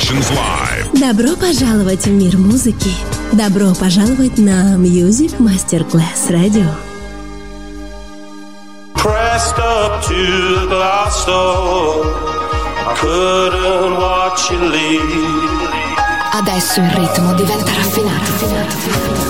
Sessions Live. Добро пожаловать в мир музыки. Добро пожаловать на Music Masterclass Radio. Pressed up to the glass door. I couldn't watch you leave. Adesso il ritmo diventa raffinato.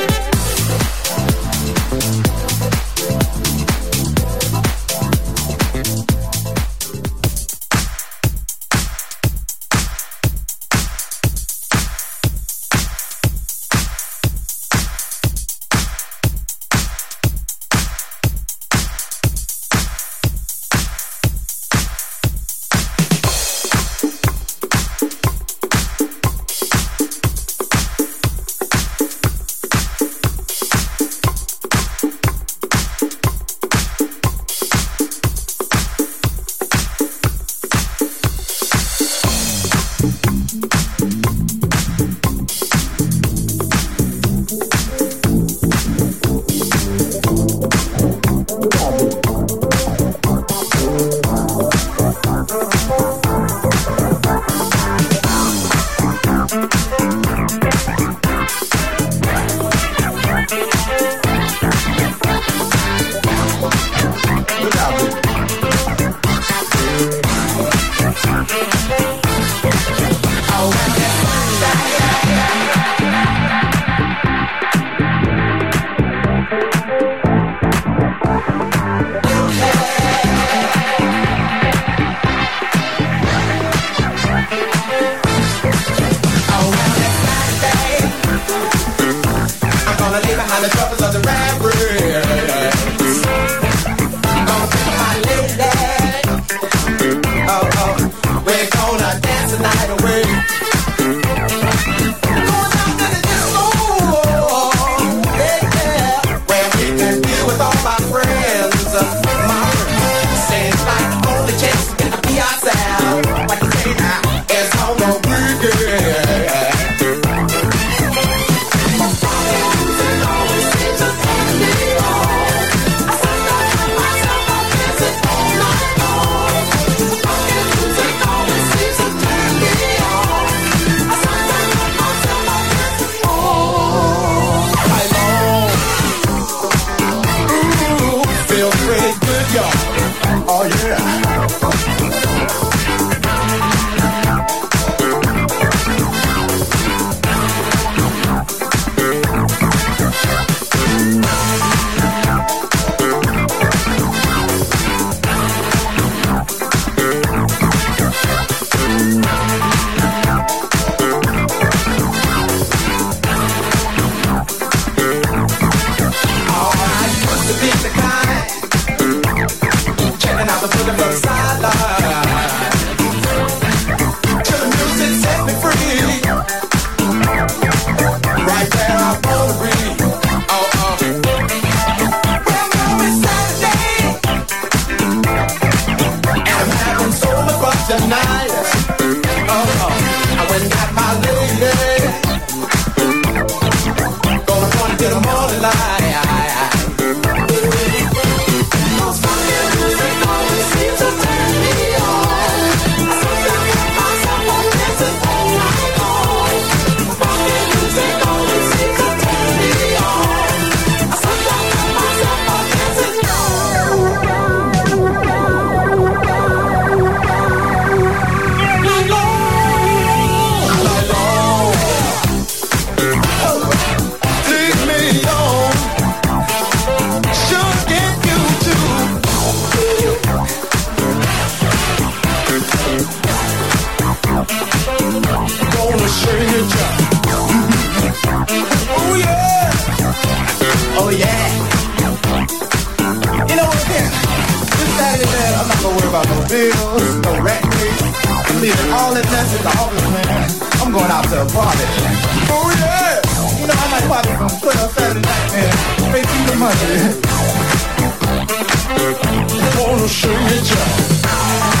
y'all. Oh yeah. about no bills, no rent. I'm leaving all that mess at the office, man. I'm going out to a party. Oh, yeah. You know, I might pop it from 12 Saturday night, man. Make you the money. Wanna show you,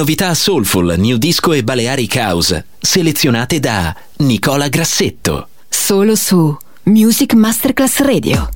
Novità Soulful, New Disco e Balearic House, selezionate da Nicola Grassetto. Solo su Music Masterclass Radio.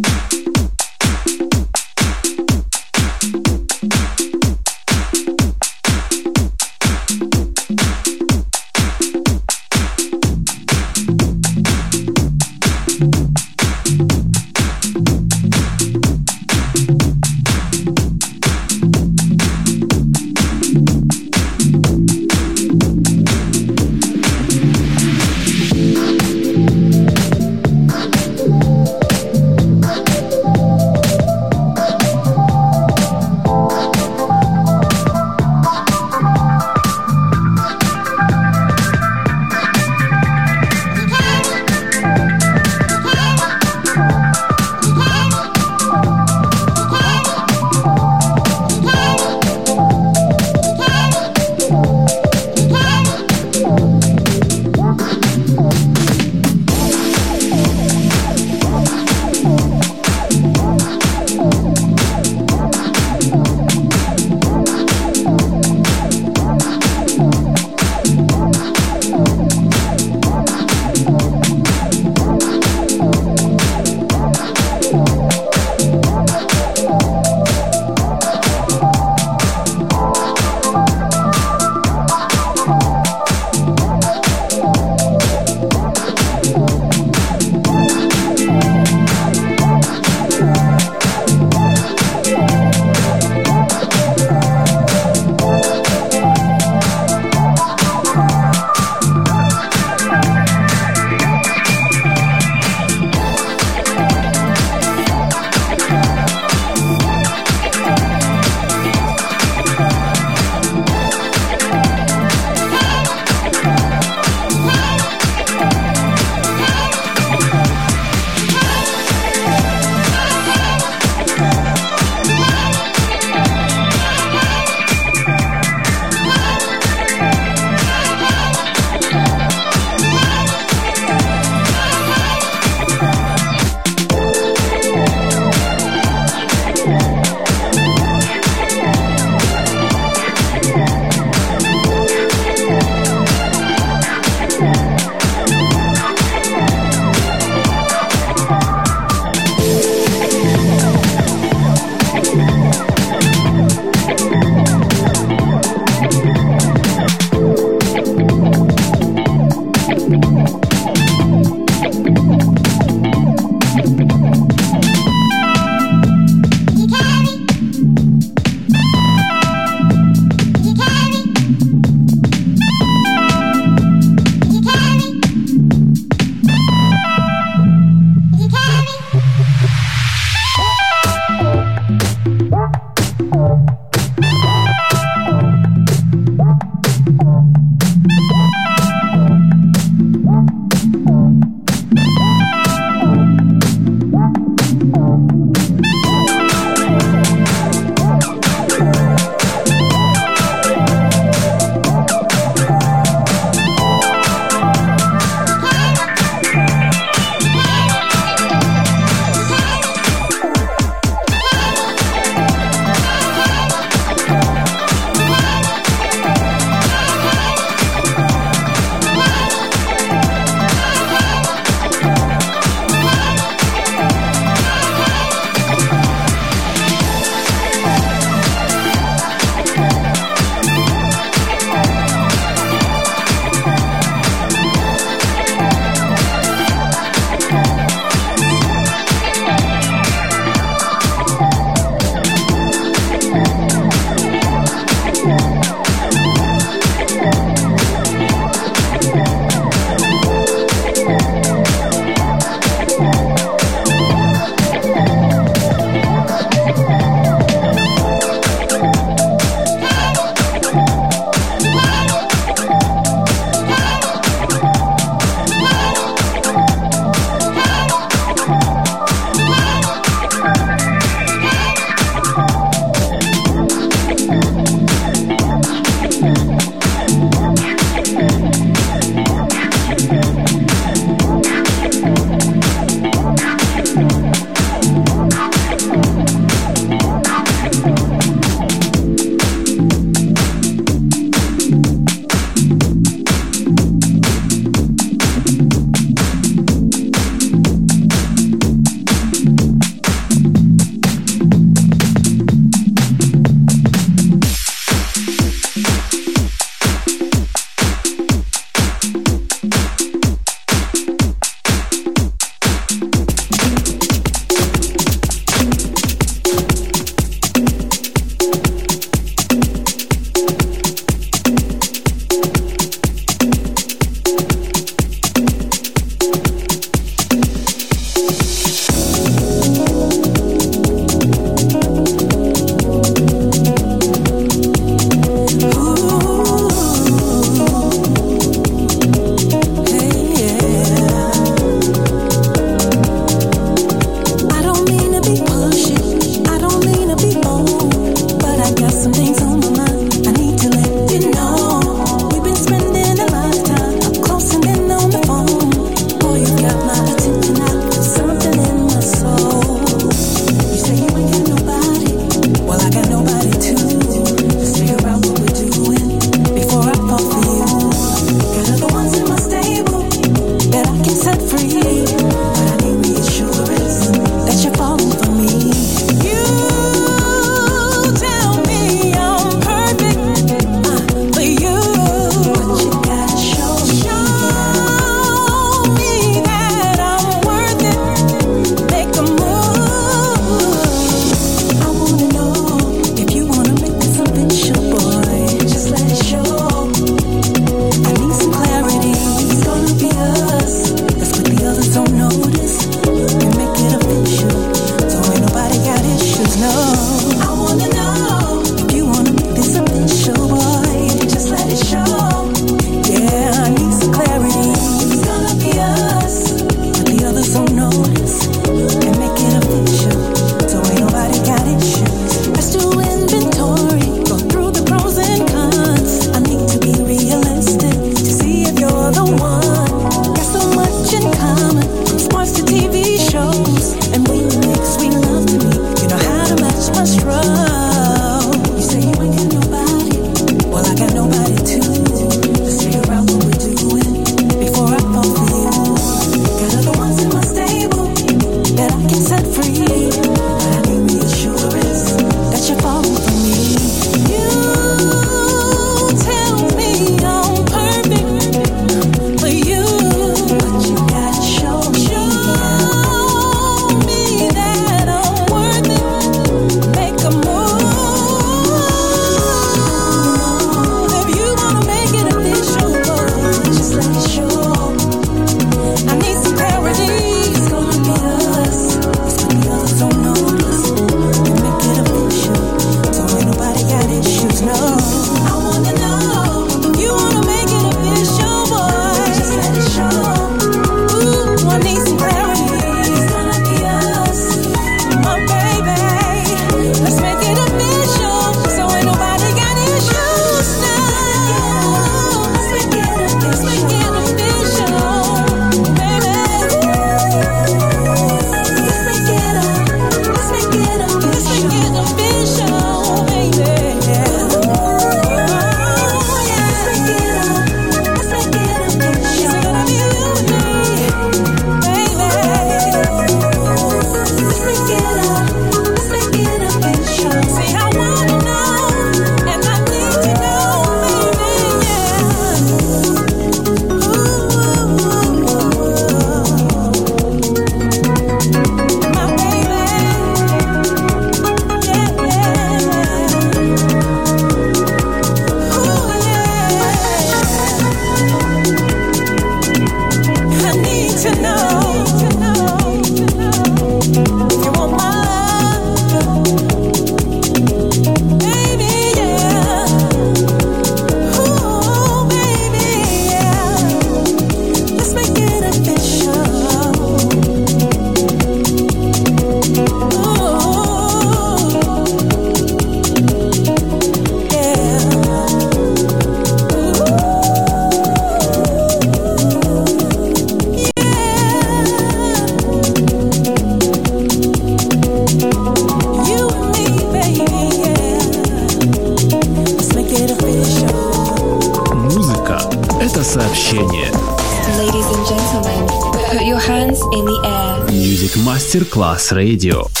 Радио.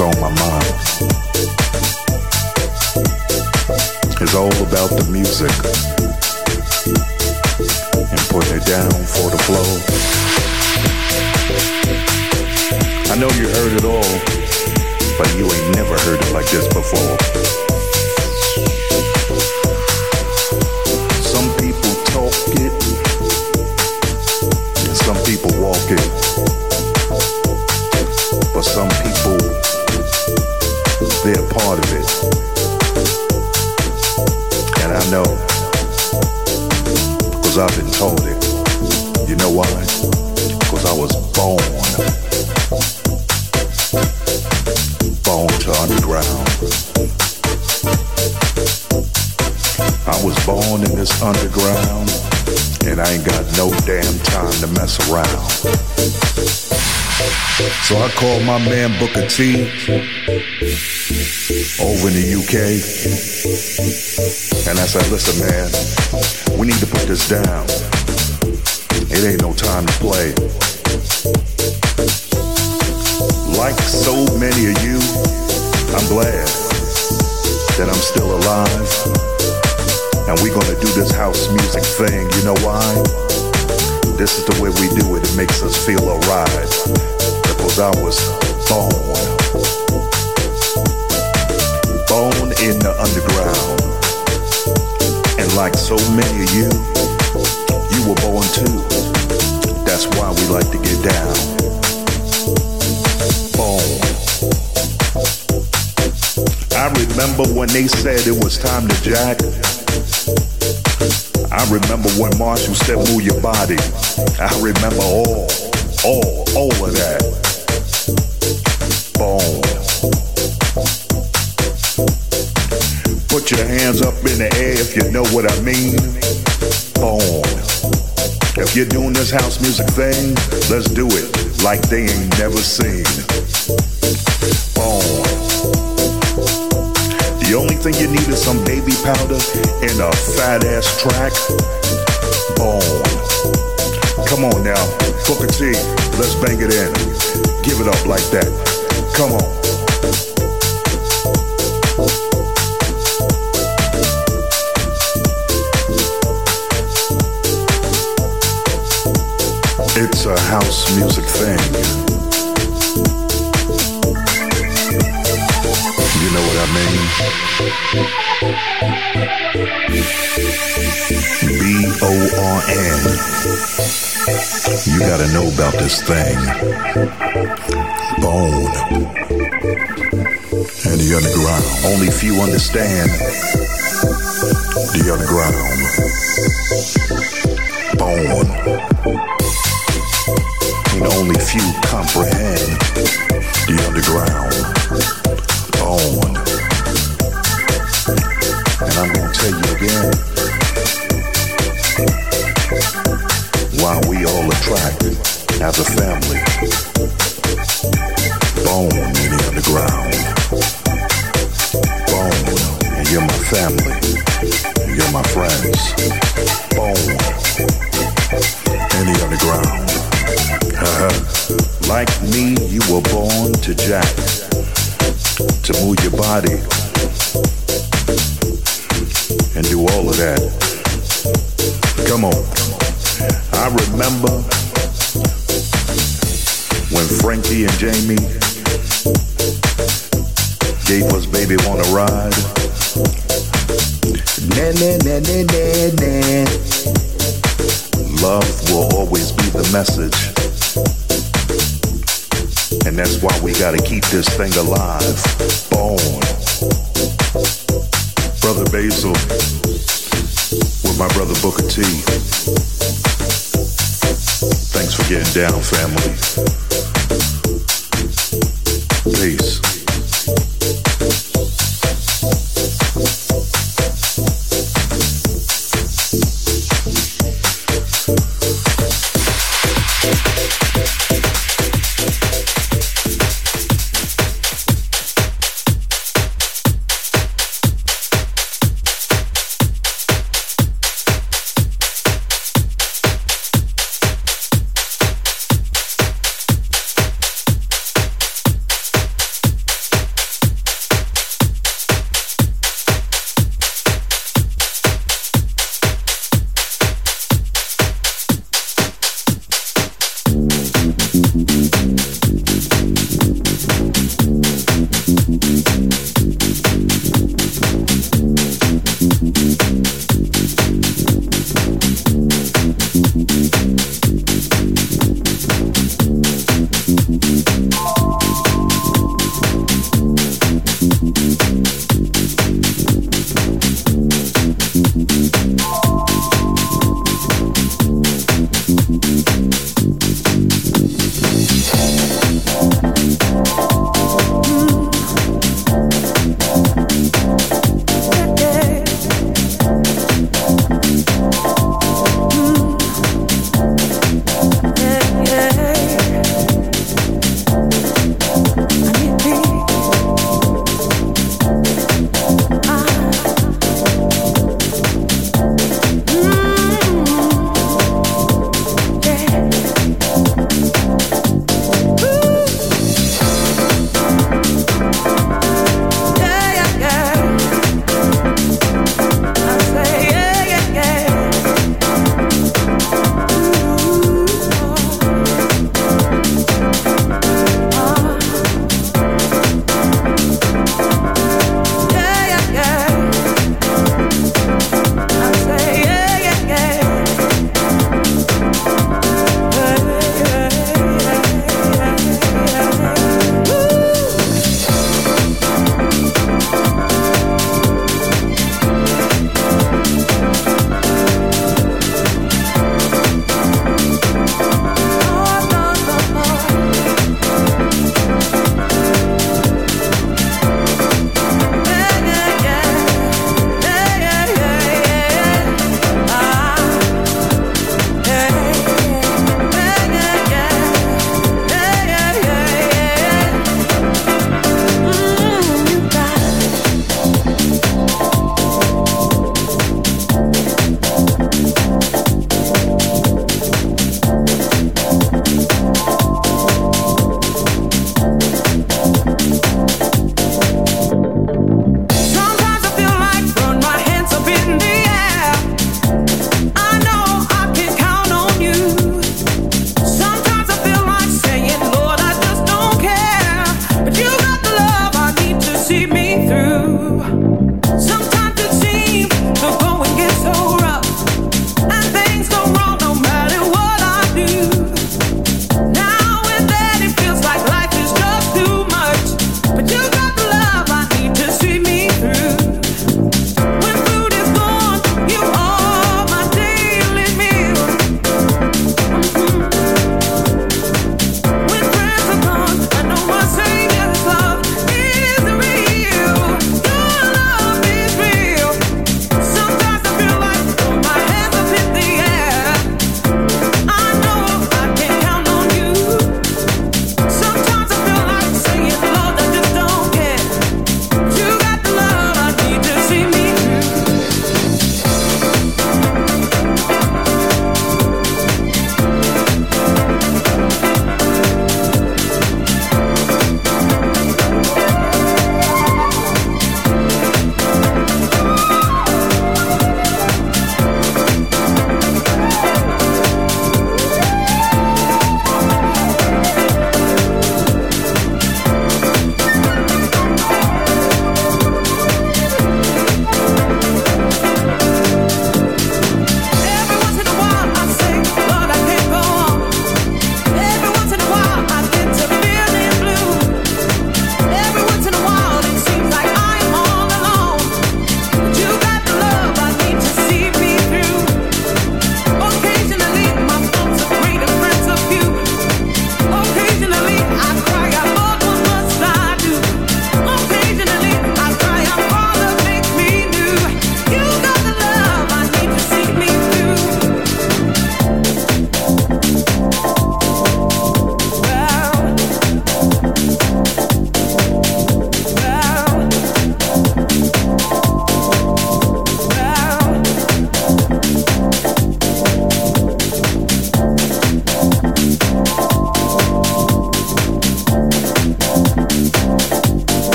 on my mind. Masterclass Radio. Booker T over in the UK. And I said, listen, man, we need to put this down. It ain't no time to play. Like so many of you, I'm glad that I'm still alive. And we're gonna do this house music thing. You know why? This is the way we do it. It makes us feel alright. Because I was born. Bone in the underground. And like so many of you, you were born too. That's why we like to get down. Bone. I remember when they said it was time to jack. I remember when Marshall said move your body. I remember all, all, all of that hands up in the air if you know what I mean. Bone. If you're doing this house music thing, let's do it like they ain't never seen. Bone. The only thing you need is some baby powder and a fat ass track. Bone. Come on now, Booker T, let's bang it in. Give it up like that. Come on. House music thing. You know what I mean? B O R N. You gotta know about this thing bone and the underground. Only few understand the underground. Bone. Few comprehend the underground. Thing alive. Bone. Brother Basil with my brother Booker T. Thanks for getting down, family.